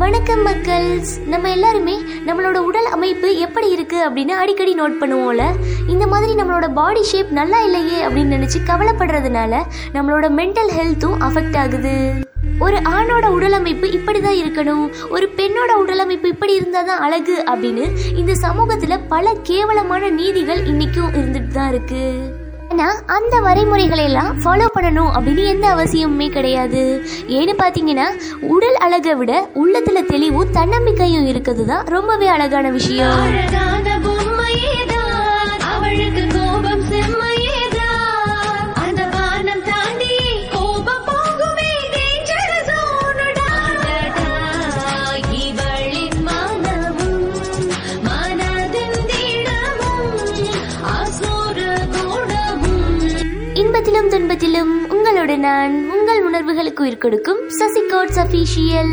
வணக்கம் மக்கள்ஸ் நம்ம எல்லாருமே நம்மளோட உடல் அமைப்பு எப்படி இருக்கு அப்படின்னு அடிக்கடி நோட் பண்ணுவோம்ல. இந்த மாதிரி நம்மளோட பாடி ஷேப் நல்லா இல்லையே அப்படின்னு நினைச்சு கவலைப்படுறதுனால நம்மளோட மென்டல் ஹெல்த்தும் அஃபெக்ட் ஆகுது. ஒரு ஆணோட உடலமைப்பு இப்படி தான் இருக்கணும். ஒரு பெண்ணோட உடலமைப்பு இப்படி இருந்தால் தான் அழகு அப்படின்னு இந்த சமூகத்தில் பல கேவலமான நீதிகள் இன்றைக்கும் இருந்துட்டு தான் இருக்குது ஆனா அந்த வரைமுறைகளை எல்லாம் ஃபாலோ பண்ணணும் அப்படின்னு எந்த அவசியமுமே கிடையாது. ஏன்னு பாத்தீங்கன்னா உடல் அழகை விட உள்ளத்துல தெளிவும் தன்னம்பிக்கையும் இருக்கிறது தான் ரொம்பவே அழகான விஷயம். இன்பத்திலும் துன்பத்திலும் உங்களோட நான் உங்கள் உணர்வுகளுக்கு உயிர் கொடுக்கும் சசிகோட்ஸ் அஃபீஷியல்